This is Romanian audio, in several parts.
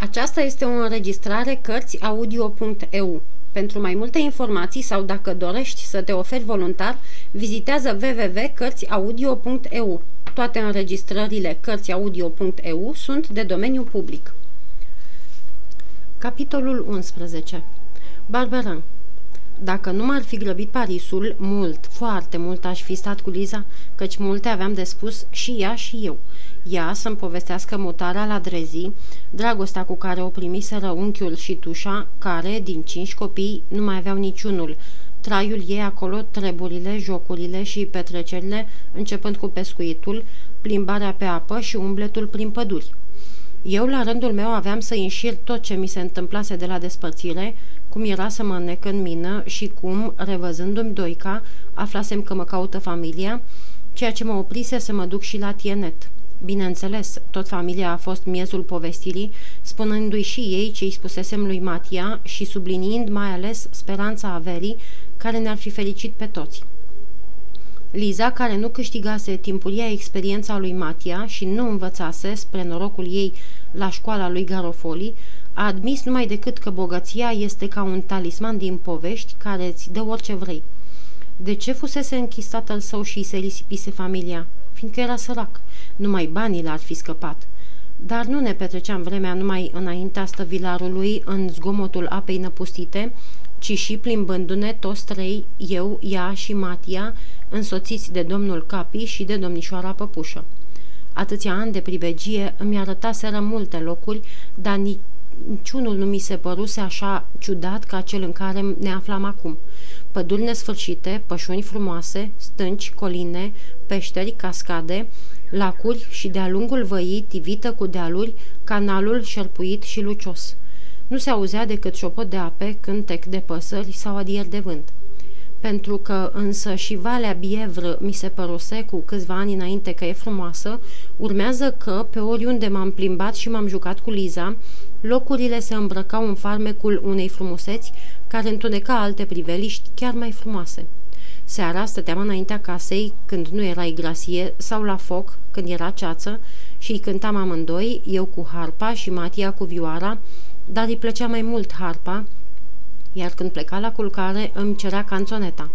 Aceasta este o înregistrare Cărțiaudio.eu. Pentru mai multe informații sau dacă dorești să te oferi voluntar, vizitează www.cărțiaudio.eu. Toate înregistrările Cărțiaudio.eu sunt de domeniu public. Capitolul 11 Barberin Dacă nu m-ar fi grăbit Parisul, mult, foarte mult aș fi stat cu Liza, căci multe aveam de spus și ea și eu – ea să-mi povestească mutarea la Drezi, dragostea cu care o primiseră unchiul și tușa, care, din cinci copii, nu mai aveau niciunul, traiul ei acolo, treburile, jocurile și petrecerile, începând cu pescuitul, plimbarea pe apă și umbletul prin păduri. Eu, la rândul meu, aveam să înșir tot ce mi se întâmplase de la despărțire, cum era să mă nec în mină și cum, revăzându-mi Doica, aflasem că mă caută familia, ceea ce mă oprise să mă duc și la Tienet. Bineînțeles, tot familia a fost miezul povestirii, spunându-i și ei ce îi spusesem lui Matia și subliniind mai ales speranța averii care ne-ar fi fericit pe toți. Liza, care nu câștigase timpuria experiența lui Matia și nu învățase, spre norocul ei, la școala lui Garofoli, a admis numai decât că bogăția este ca un talisman din povești care îți dă orice vrei. De ce fusese închis tatăl său și se risipise familia? Fiindcă era sărac. Numai banii l-ar fi scăpat. Dar nu ne petreceam vremea numai înaintea stăvilarului în zgomotul apei năpustite, ci și plimbându-ne toți trei, eu, ea și Matia, însoțiți de domnul Capi și de domnișoara Păpușă. Atâția ani de pribegie îmi arătaseră multe locuri, dar niciunul nu mi se păruse așa ciudat ca cel în care ne aflam acum. Păduri nesfârșite, pășuni frumoase, stânci, coline, peșteri, cascade, lacuri și de-a lungul văii tivită cu dealuri, canalul șerpuit și lucios. Nu se auzea decât șopot de ape, cântec de păsări sau adier de vânt. Pentru că însă și Valea Bievră mi se părose cu câțiva ani înainte că e frumoasă, urmează că, pe oriunde m-am plimbat și m-am jucat cu Liza, locurile se îmbrăcau în farmecul unei frumuseți care întuneca alte priveliști chiar mai frumoase. Seara stăteam înaintea casei când nu era igrasie sau la foc când era ceață și îi cântam amândoi, eu cu harpa și Matia cu vioara, dar îi plăcea mai mult harpa, iar când pleca la culcare îmi cerea canțoneta.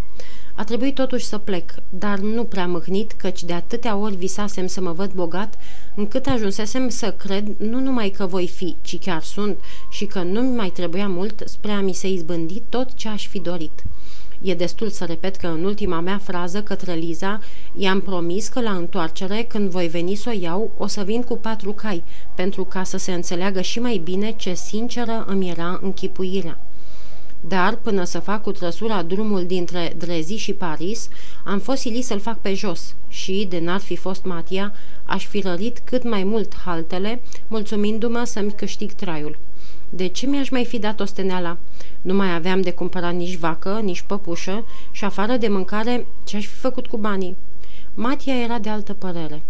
A trebuit totuși să plec, dar nu prea mâhnit, căci de atâtea ori visasem să mă văd bogat, încât ajunsesem să cred nu numai că voi fi, ci chiar sunt, și că nu-mi mai trebuia mult spre a mi se izbândi tot ce aș fi dorit. E destul să repet că în ultima mea frază către Liza i-am promis că la întoarcere, când voi veni să o iau, o să vin cu patru cai, pentru ca să se înțeleagă și mai bine ce sinceră îmi era închipuirea. Dar, până să fac cu trăsura drumul dintre Drezi și Paris, am fost silit să-l fac pe jos și, de n-ar fi fost Matia, aș fi rărit cât mai mult haltele, mulțumindu-mă să-mi câștig traiul. De ce mi-aș mai fi dat osteneala? Nu mai aveam de cumpărat nici vacă, nici păpușă și afară de mâncare, ce-aș fi făcut cu banii? Matia era de altă părere.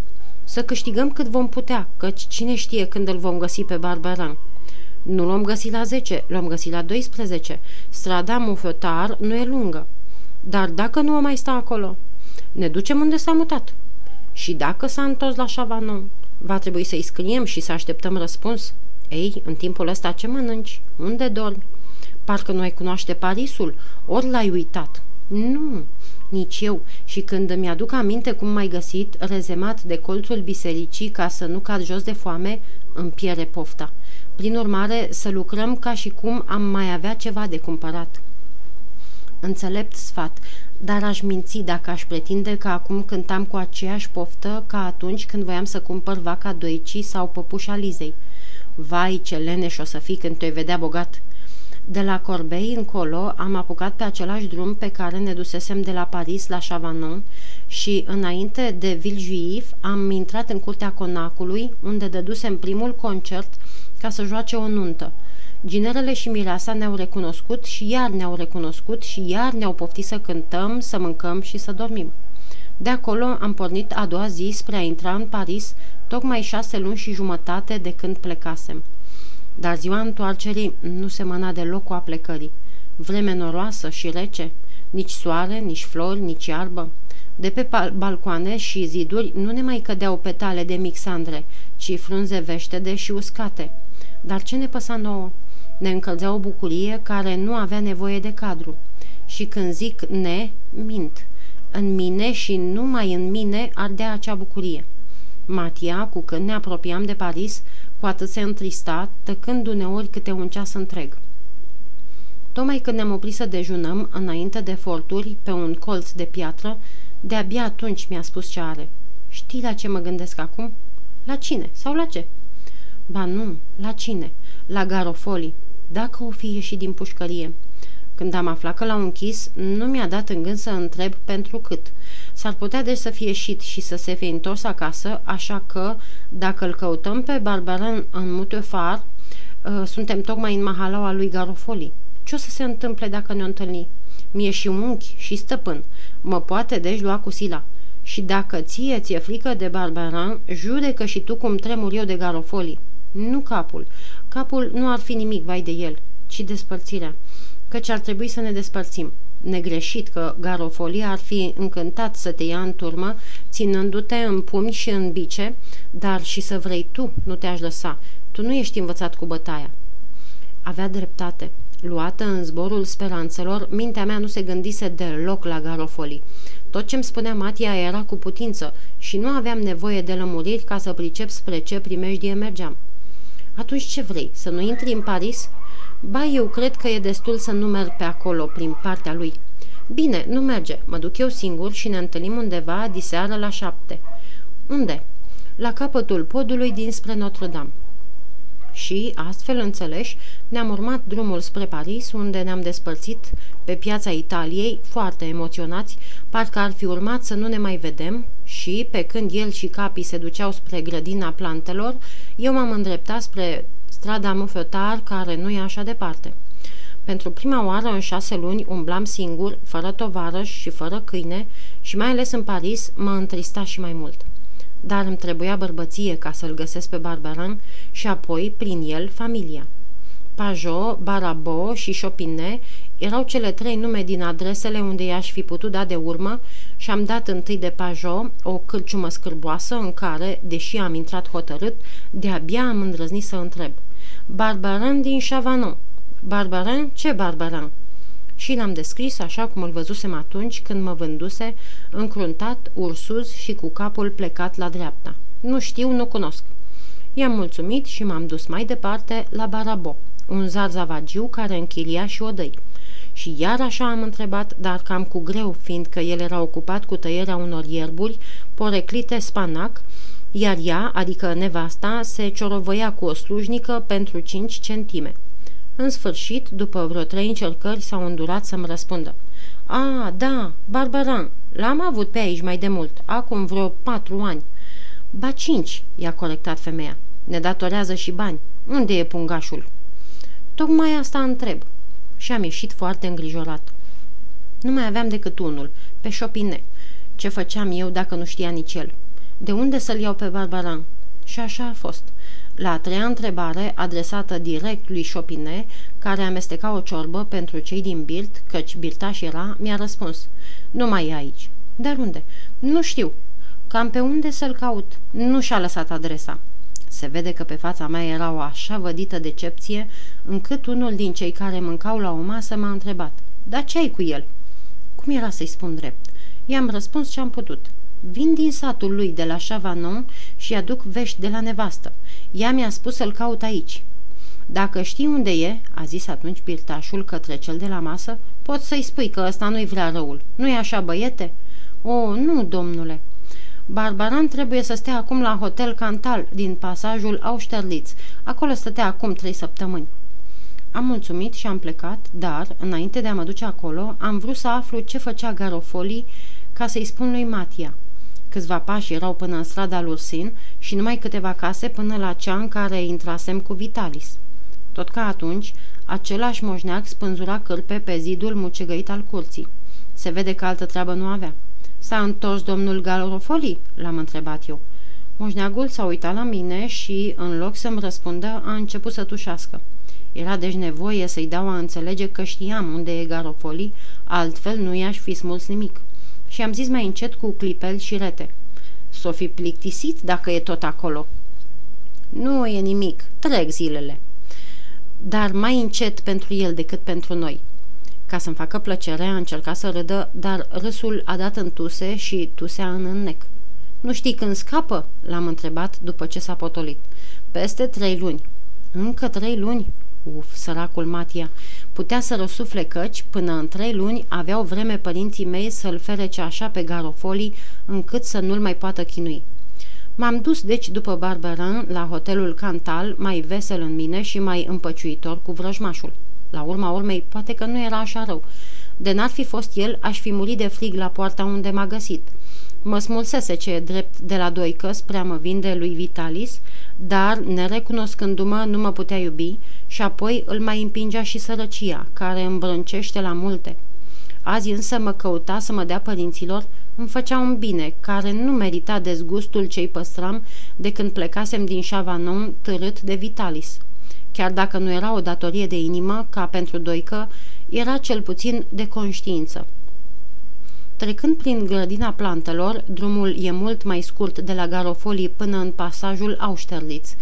Să câștigăm cât vom putea, căci cine știe când îl vom găsi pe Barberan. Nu l-am găsit la 10, l-am găsit la 12. Strada Mufiotar nu e lungă. Dar dacă nu o mai sta acolo, ne ducem unde s-a mutat. Și dacă s-a întors la Chavanon, va trebui să-i scriem și să așteptăm răspuns. Ei, în timpul ăsta ce mănânci? Unde dormi? Parcă nu ai cunoaște Parisul, ori l-ai uitat. Nu, nici eu. Și când îmi aduc aminte cum m-ai găsit, rezemat de colțul bisericii ca să nu cad jos de foame, îmi piere pofta. Prin urmare, să lucrăm ca și cum am mai avea ceva de cumpărat. Înțelept sfat, dar aș minți dacă aș pretinde că acum cântam cu aceeași poftă ca atunci când voiam să cumpăr vaca doicii sau păpușa Lizei. Vai, ce leneș o să fii când te vedea bogat! De la Corbei încolo am apucat pe același drum pe care ne dusesem de la Paris la Chavanon și, înainte de Villejuif, am intrat în curtea conacului, unde dădusem primul concert ca să joace o nuntă. Ginerele și mireasa ne-au recunoscut și iar ne-au recunoscut și iar ne-au poftit să cântăm, să mâncăm și să dormim. De acolo am pornit a doua zi spre a intra în Paris, tocmai șase luni și jumătate de când plecasem. Dar ziua întoarcerii nu se mâna deloc cu a plecării. Vreme noroasă și rece, nici soare, nici flori, nici iarbă. De pe balcoane și ziduri nu ne mai cădeau petale de mixandre, ci frunze veștede și uscate. Dar ce ne păsa nouă? Ne încălzea o bucurie care nu avea nevoie de cadru. Și când zic ne, mint. În mine și numai în mine ardea acea bucurie. Matia, cu când ne apropiam de Paris, cu atât se întrista, tăcând uneori câte un ceas întreg. Tocmai când ne-am oprit să dejunăm, înainte de forturi, pe un colț de piatră, de-abia atunci mi-a spus ce are. Știi la ce mă gândesc acum? La cine? Sau la ce? Ba nu, la cine? La Garofoli. Dacă o fi ieșit din pușcărie. Când am aflat că l-au închis, nu mi-a dat în gând să întreb pentru cât. S-ar putea deci să fie ieșit și să se fie întors acasă, așa că, dacă îl căutăm pe Barbaran în Mutefar, uh, suntem tocmai în mahalaua lui Garofoli. Ce o să se întâmple dacă ne întâlni? Mie și unchi și stăpân. Mă poate deci lua cu sila. Și dacă ție ți-e frică de Barbaran, judecă și tu cum tremur eu de Garofoli. Nu capul. Capul nu ar fi nimic, vai de el, ci despărțirea. Căci ar trebui să ne despărțim. Negreșit că Garofolia ar fi încântat să te ia în turmă, ținându-te în pumni și în bice, dar și să vrei tu, nu te-aș lăsa. Tu nu ești învățat cu bătaia. Avea dreptate. Luată în zborul speranțelor, mintea mea nu se gândise deloc la Garofoli. Tot ce-mi spunea Matia era cu putință și nu aveam nevoie de lămuriri ca să pricep spre ce primejdie mergeam. Atunci ce vrei? Să nu intri în Paris?" Ba, eu cred că e destul să nu merg pe acolo, prin partea lui." Bine, nu merge. Mă duc eu singur și ne întâlnim undeva diseară la șapte." Unde?" La capătul podului dinspre Notre-Dame." Și, astfel înțeleși, ne-am urmat drumul spre Paris, unde ne-am despărțit pe piața Italiei, foarte emoționați, parcă ar fi urmat să nu ne mai vedem și, pe când el și capii se duceau spre grădina plantelor, eu m-am îndreptat spre strada Mufătar, care nu e așa departe. Pentru prima oară în șase luni umblam singur, fără tovarăș și fără câine și mai ales în Paris mă întrista și mai mult. Dar îmi trebuia bărbăție ca să-l găsesc pe Barbaran și apoi, prin el, familia. Pajot, Barabo și Chopine erau cele trei nume din adresele unde i-aș fi putut da de urmă și am dat întâi de Pajot o cârciumă scârboasă în care, deși am intrat hotărât, de-abia am îndrăznit să întreb. Barbaran din Chavanon. Barbaran? Ce Barbaran? Și l-am descris așa cum îl văzusem atunci când mă vânduse, încruntat, ursuz și cu capul plecat la dreapta. Nu știu, nu cunosc. I-am mulțumit și m-am dus mai departe la Barabo, un zarzavagiu care închiria și odăi. Și iar așa am întrebat, dar cam cu greu, fiindcă el era ocupat cu tăierea unor ierburi, poreclite spanac, iar ea, adică nevasta, se ciorovăia cu o slujnică pentru 5 centime. În sfârșit, după vreo trei încercări, s-au îndurat să-mi răspundă. A, da, Barbaran, l-am avut pe aici mai de mult, acum vreo patru ani. Ba cinci, i-a corectat femeia. Ne datorează și bani. Unde e pungașul? Tocmai asta întreb. Și am ieșit foarte îngrijorat. Nu mai aveam decât unul, pe șopine. Ce făceam eu dacă nu știa nici el? De unde să-l iau pe Barbaran? Și așa a fost. La a treia întrebare, adresată direct lui Chopine, care amesteca o ciorbă pentru cei din Birt, căci Birtaș era, mi-a răspuns. Nu mai e aici. Dar unde? Nu știu. Cam pe unde să-l caut? Nu și-a lăsat adresa. Se vede că pe fața mea era o așa vădită decepție, încât unul din cei care mâncau la o masă m-a întrebat. Dar ce ai cu el?" Cum era să-i spun drept? I-am răspuns ce am putut. Vin din satul lui de la Chavanon și aduc vești de la nevastă. Ea mi-a spus să-l caut aici. Dacă știi unde e, a zis atunci pirtașul către cel de la masă, poți să-i spui că ăsta nu-i vrea răul. Nu-i așa, băiete? O, nu, domnule. Barbaran trebuie să stea acum la Hotel Cantal din pasajul Austerlitz. Acolo stătea acum trei săptămâni. Am mulțumit și am plecat, dar, înainte de a mă duce acolo, am vrut să aflu ce făcea Garofoli ca să-i spun lui Matia. Câțiva pași erau până în strada Lursin și numai câteva case până la cea în care intrasem cu Vitalis. Tot ca atunci, același moșneac spânzura cârpe pe zidul mucegăit al curții. Se vede că altă treabă nu avea. S-a întors domnul Galrofoli?" l-am întrebat eu. Moșneagul s-a uitat la mine și, în loc să-mi răspundă, a început să tușească. Era deci nevoie să-i dau a înțelege că știam unde e Garofoli, altfel nu i-aș fi smuls nimic și am zis mai încet cu clipel și rete. S-o fi plictisit dacă e tot acolo. Nu e nimic, trec zilele. Dar mai încet pentru el decât pentru noi. Ca să-mi facă plăcere, a încercat să râdă, dar râsul a dat în tuse și tusea în înnec. Nu știi când scapă?" l-am întrebat după ce s-a potolit. Peste trei luni. Încă trei luni? Uf, săracul Matia. Putea să răsufle căci, până în trei luni, aveau vreme părinții mei să-l ferece așa pe garofolii, încât să nu-l mai poată chinui. M-am dus deci după Barberin la hotelul Cantal, mai vesel în mine și mai împăciuitor cu vrăjmașul. La urma urmei, poate că nu era așa rău. De n-ar fi fost el, aș fi murit de frig la poarta unde m-a găsit. Mă smulsese ce e drept de la Doică spre a mă vinde lui Vitalis, dar, nerecunoscându-mă, nu mă putea iubi și apoi îl mai împingea și sărăcia, care îmbrâncește la multe. Azi însă mă căuta să mă dea părinților, îmi făcea un bine, care nu merita dezgustul ce-i păstram de când plecasem din Chavanon târât de Vitalis. Chiar dacă nu era o datorie de inimă, ca pentru Doică, era cel puțin de conștiință. Trecând prin grădina plantelor, drumul e mult mai scurt de la Garofolii până în pasajul Austerlitz.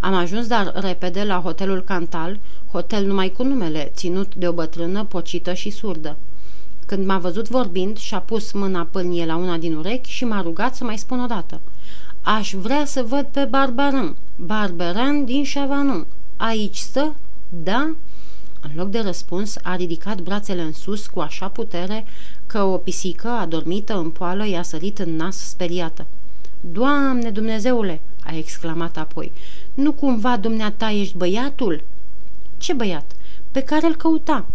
Am ajuns dar repede la hotelul Cantal, hotel numai cu numele, ținut de o bătrână pocită și surdă. Când m-a văzut vorbind, și-a pus mâna pâlnie la una din urechi și m-a rugat să mai spun o dată. Aș vrea să văd pe Barbaran, Barbaran din Chavanon. Aici stă? Da? În loc de răspuns, a ridicat brațele în sus cu așa putere că o pisică adormită în poală i-a sărit în nas speriată. Doamne Dumnezeule!" a exclamat apoi. Nu cumva dumneata ești băiatul?" Ce băiat?" Pe care îl căuta."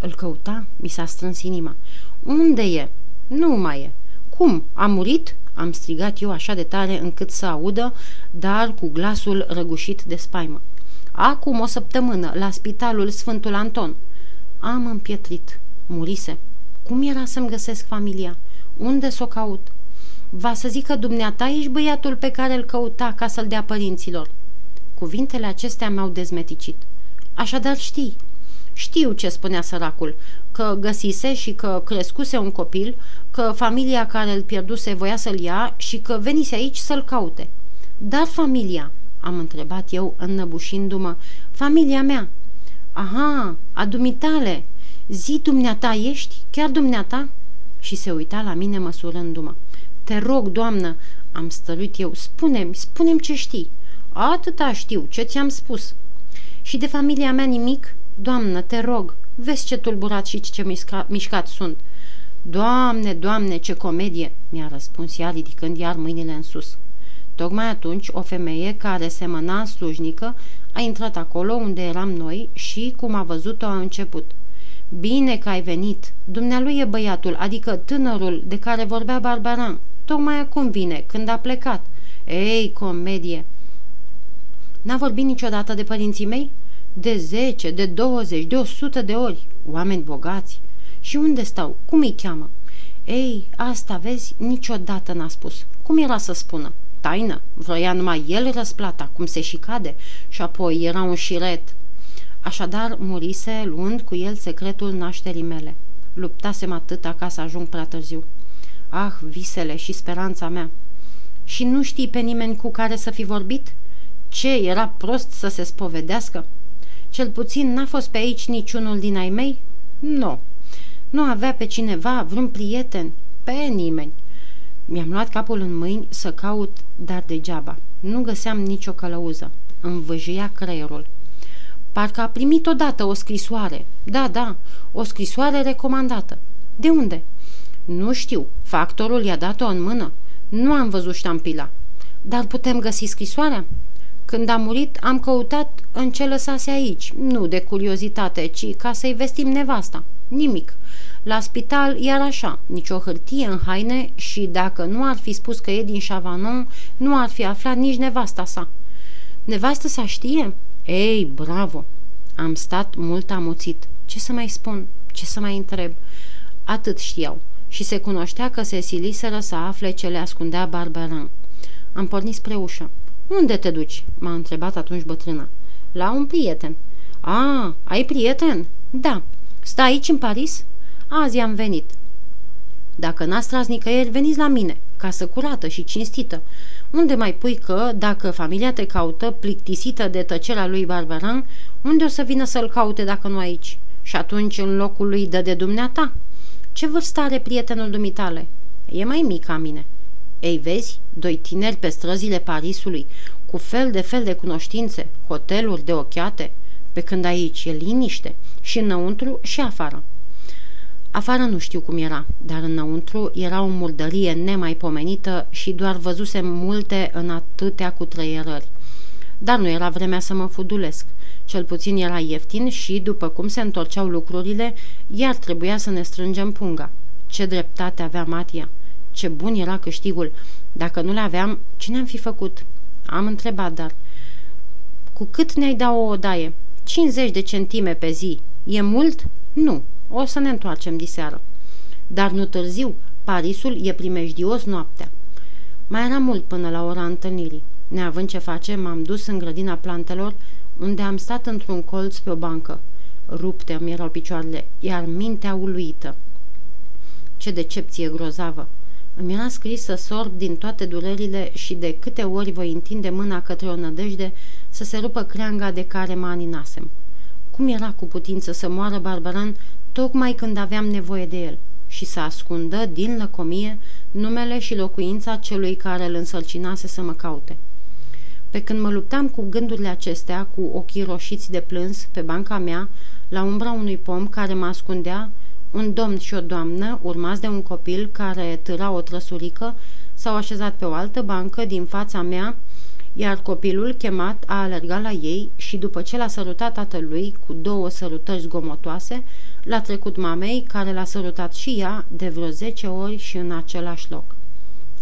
Îl căuta?" Mi s-a strâns inima. Unde e?" Nu mai e." Cum? A murit?" Am strigat eu așa de tare încât să audă, dar cu glasul răgușit de spaimă. Acum o săptămână, la spitalul Sfântul Anton. Am împietrit. Murise. Cum era să-mi găsesc familia? Unde s-o caut? Va să zică dumneata ești băiatul pe care îl căuta ca să-l dea părinților. Cuvintele acestea m-au dezmeticit. Așadar știi. Știu ce spunea săracul, că găsise și că crescuse un copil, că familia care îl pierduse voia să-l ia și că venise aici să-l caute. Dar familia, am întrebat eu înnăbușindu-mă, familia mea. Aha, a dumitale, Zi, dumneata ești? Chiar dumneata?" Și se uita la mine măsurându-mă. Te rog, doamnă!" am stăruit eu. Spune-mi, spune-mi ce știi." Atâta știu, ce ți-am spus." Și de familia mea nimic? Doamnă, te rog, vezi ce tulburat și ce mișca, mișcat sunt." Doamne, doamne, ce comedie!" mi-a răspuns ea ridicând iar mâinile în sus. Tocmai atunci, o femeie care semăna slujnică a intrat acolo unde eram noi și, cum a văzut-o, a început – Bine că ai venit. Dumnealui e băiatul, adică tânărul de care vorbea Barbaran. Tocmai acum vine, când a plecat. Ei, comedie! N-a vorbit niciodată de părinții mei? De zece, de douăzeci, de o sută de ori. Oameni bogați. Și unde stau? Cum îi cheamă? Ei, asta, vezi, niciodată n-a spus. Cum era să spună? Taină. Vroia numai el răsplata, cum se și cade. Și apoi era un șiret. Așadar, murise luând cu el secretul nașterii mele. Luptasem atâta ca să ajung prea târziu. Ah, visele și speranța mea! Și nu știi pe nimeni cu care să fi vorbit? Ce, era prost să se spovedească? Cel puțin n-a fost pe aici niciunul din ai mei? Nu. Nu avea pe cineva, vreun prieten? Pe nimeni. Mi-am luat capul în mâini să caut, dar degeaba. Nu găseam nicio călăuză. Îmi văjâia creierul. Parcă a primit odată o scrisoare. Da, da, o scrisoare recomandată. De unde? Nu știu. Factorul i-a dat-o în mână. Nu am văzut ștampila. Dar putem găsi scrisoarea? Când a murit, am căutat în ce lăsase aici, nu de curiozitate, ci ca să-i vestim nevasta. Nimic. La spital iar așa, nicio hârtie în haine și dacă nu ar fi spus că e din Chavanon, nu ar fi aflat nici nevasta sa. Nevastă sa știe? Ei, bravo! Am stat mult amuțit. Ce să mai spun? Ce să mai întreb? Atât știau. Și se cunoștea că se siliseră să afle ce le ascundea Barberin. Am pornit spre ușă. Unde te duci?" m-a întrebat atunci bătrâna. La un prieten." A, ai prieten?" Da. Stai aici în Paris?" Azi am venit." Dacă n-ați tras nicăieri, veniți la mine, casă curată și cinstită. Unde mai pui că, dacă familia te caută, plictisită de tăcerea lui Barbaran, unde o să vină să-l caute dacă nu aici? Și atunci în locul lui dă de dumneata? Ce vârstă are prietenul dumitale? E mai mic ca mine. Ei vezi, doi tineri pe străzile Parisului, cu fel de fel de cunoștințe, hoteluri de ochiate, pe când aici e liniște, și înăuntru și afară. Afară nu știu cum era, dar înăuntru era o murdărie nemaipomenită și doar văzusem multe în atâtea cutrăierări. Dar nu era vremea să mă fudulesc. Cel puțin era ieftin și, după cum se întorceau lucrurile, iar trebuia să ne strângem punga. Ce dreptate avea Matia! Ce bun era câștigul! Dacă nu le aveam, ce ne-am fi făcut? Am întrebat, dar... Cu cât ne-ai da o odaie? 50 de centime pe zi. E mult? Nu. O să ne întoarcem diseară. Dar nu târziu, Parisul e primejdios noaptea. Mai era mult până la ora întâlnirii. Neavând ce face, m-am dus în grădina plantelor, unde am stat într-un colț pe o bancă. Rupte mi erau picioarele, iar mintea uluită. Ce decepție grozavă! Îmi era scris să sorb din toate durerile și de câte ori voi întinde mâna către o nădejde să se rupă creanga de care mă aninasem. Cum era cu putință să moară Barbaran tocmai când aveam nevoie de el și să ascundă din lăcomie numele și locuința celui care îl însărcinase să mă caute. Pe când mă luptam cu gândurile acestea, cu ochii roșiți de plâns, pe banca mea, la umbra unui pom care mă ascundea, un domn și o doamnă, urmați de un copil care târa o trăsurică, s-au așezat pe o altă bancă din fața mea, iar copilul, chemat, a alergat la ei și după ce l-a sărutat tatălui cu două sărutări zgomotoase, l-a trecut mamei, care l-a sărutat și ea de vreo zece ori și în același loc.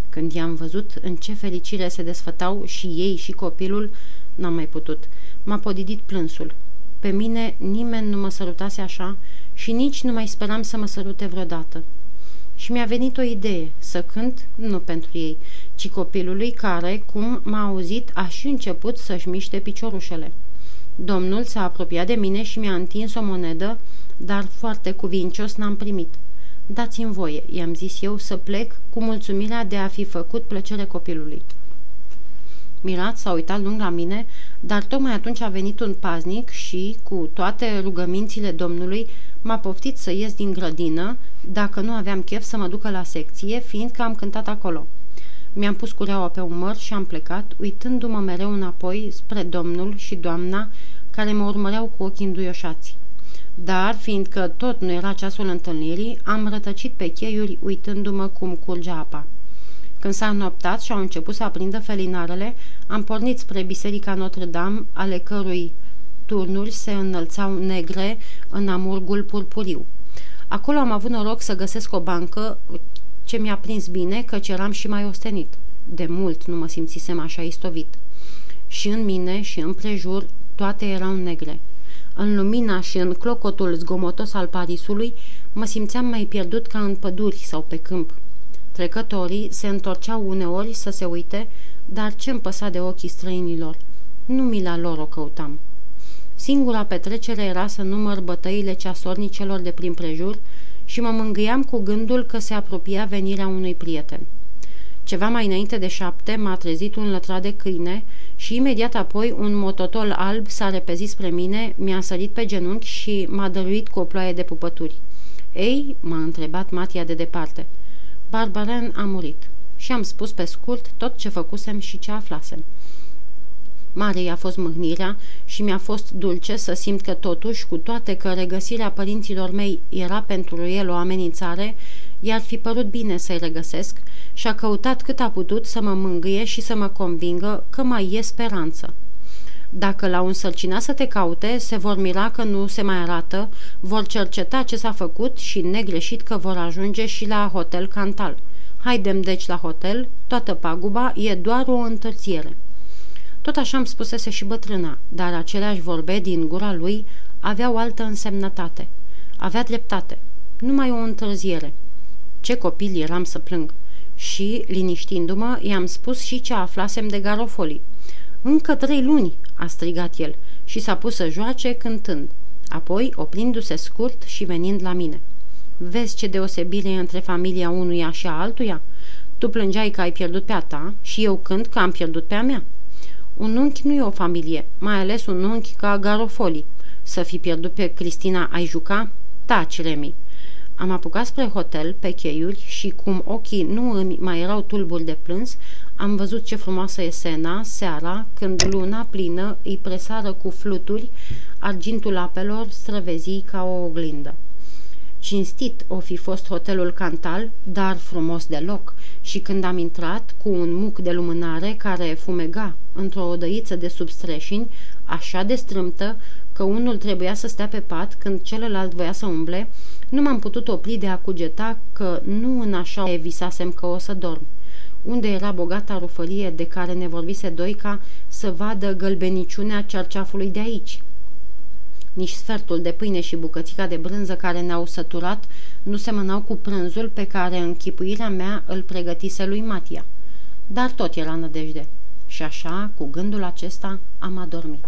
Când i-am văzut în ce fericire se desfătau și ei și copilul, n-am mai putut. M-a podidit plânsul. Pe mine nimeni nu mă sărutase așa și nici nu mai speram să mă sărute vreodată. Și mi-a venit o idee, să cânt nu pentru ei, ci copilului care, cum m-a auzit, a și început să-și miște piciorușele. Domnul s-a apropiat de mine și mi-a întins o monedă, dar foarte cuvincios n-am primit. Dați-mi voie, i-am zis eu, să plec cu mulțumirea de a fi făcut plăcere copilului. Mirat s-a uitat lung la mine, dar tocmai atunci a venit un paznic și, cu toate rugămințile domnului, m-a poftit să ies din grădină, dacă nu aveam chef să mă ducă la secție, fiindcă am cântat acolo. Mi-am pus cureaua pe umăr și am plecat, uitându-mă mereu înapoi spre domnul și doamna care mă urmăreau cu ochii înduioșați. Dar, fiindcă tot nu era ceasul întâlnirii, am rătăcit pe cheiuri uitându-mă cum curge apa. Când s-a noptat și au început să aprindă felinarele, am pornit spre biserica Notre-Dame, ale cărui turnuri se înălțau negre în amurgul purpuriu. Acolo am avut noroc să găsesc o bancă ce mi-a prins bine, căci eram și mai ostenit. De mult nu mă simțisem așa istovit. Și în mine și în prejur toate erau negre. În lumina și în clocotul zgomotos al Parisului mă simțeam mai pierdut ca în păduri sau pe câmp. Trecătorii se întorceau uneori să se uite, dar ce-mi păsa de ochii străinilor? Nu mila lor o căutam. Singura petrecere era să număr bătăile ceasornicelor de prin prejur și mă mângâiam cu gândul că se apropia venirea unui prieten. Ceva mai înainte de șapte m-a trezit un lătrat de câine și imediat apoi un mototol alb s-a repezit spre mine, mi-a sărit pe genunchi și m-a dăruit cu o ploaie de pupături. Ei, m-a întrebat Matia de departe. Barbaren a murit și am spus pe scurt tot ce făcusem și ce aflasem. Mare i-a fost mâhnirea și mi-a fost dulce să simt că totuși, cu toate că regăsirea părinților mei era pentru el o amenințare, i-ar fi părut bine să-i regăsesc și a căutat cât a putut să mă mângâie și să mă convingă că mai e speranță. Dacă l-au însărcinat să te caute, se vor mira că nu se mai arată, vor cerceta ce s-a făcut și negreșit că vor ajunge și la hotel Cantal. Haidem deci la hotel, toată paguba e doar o întârziere. Tot așa îmi spusese și bătrâna, dar aceleași vorbe din gura lui aveau altă însemnătate. Avea dreptate. Numai o întârziere. Ce copil eram să plâng. Și, liniștindu-mă, i-am spus și ce aflasem de garofolii. Încă trei luni!" a strigat el și s-a pus să joace cântând. Apoi, oprindu-se scurt și venind la mine. Vezi ce deosebire e între familia unuia și a altuia? Tu plângeai că ai pierdut pe a ta și eu când că am pierdut pe a mea. Un unchi nu e o familie, mai ales un unchi ca Garofoli. Să fi pierdut pe Cristina ai juca? Taci, Remi. Am apucat spre hotel, pe cheiuri, și cum ochii nu îmi mai erau tulburi de plâns, am văzut ce frumoasă e Sena, seara, când luna plină îi presară cu fluturi, argintul apelor străvezi ca o oglindă. Cinstit o fi fost hotelul Cantal, dar frumos deloc, și când am intrat cu un muc de lumânare care fumega într-o odăiță de substreșini, așa de strâmtă că unul trebuia să stea pe pat când celălalt voia să umble, nu m-am putut opri de a cugeta că nu în așa visasem că o să dorm. Unde era bogata rufărie de care ne vorbise Doica să vadă gălbeniciunea cerceafului de aici? Nici sfertul de pâine și bucățica de brânză care ne-au săturat nu semănau cu prânzul pe care închipuirea mea îl pregătise lui Matia. Dar tot era nădejde. Și așa, cu gândul acesta, am adormit.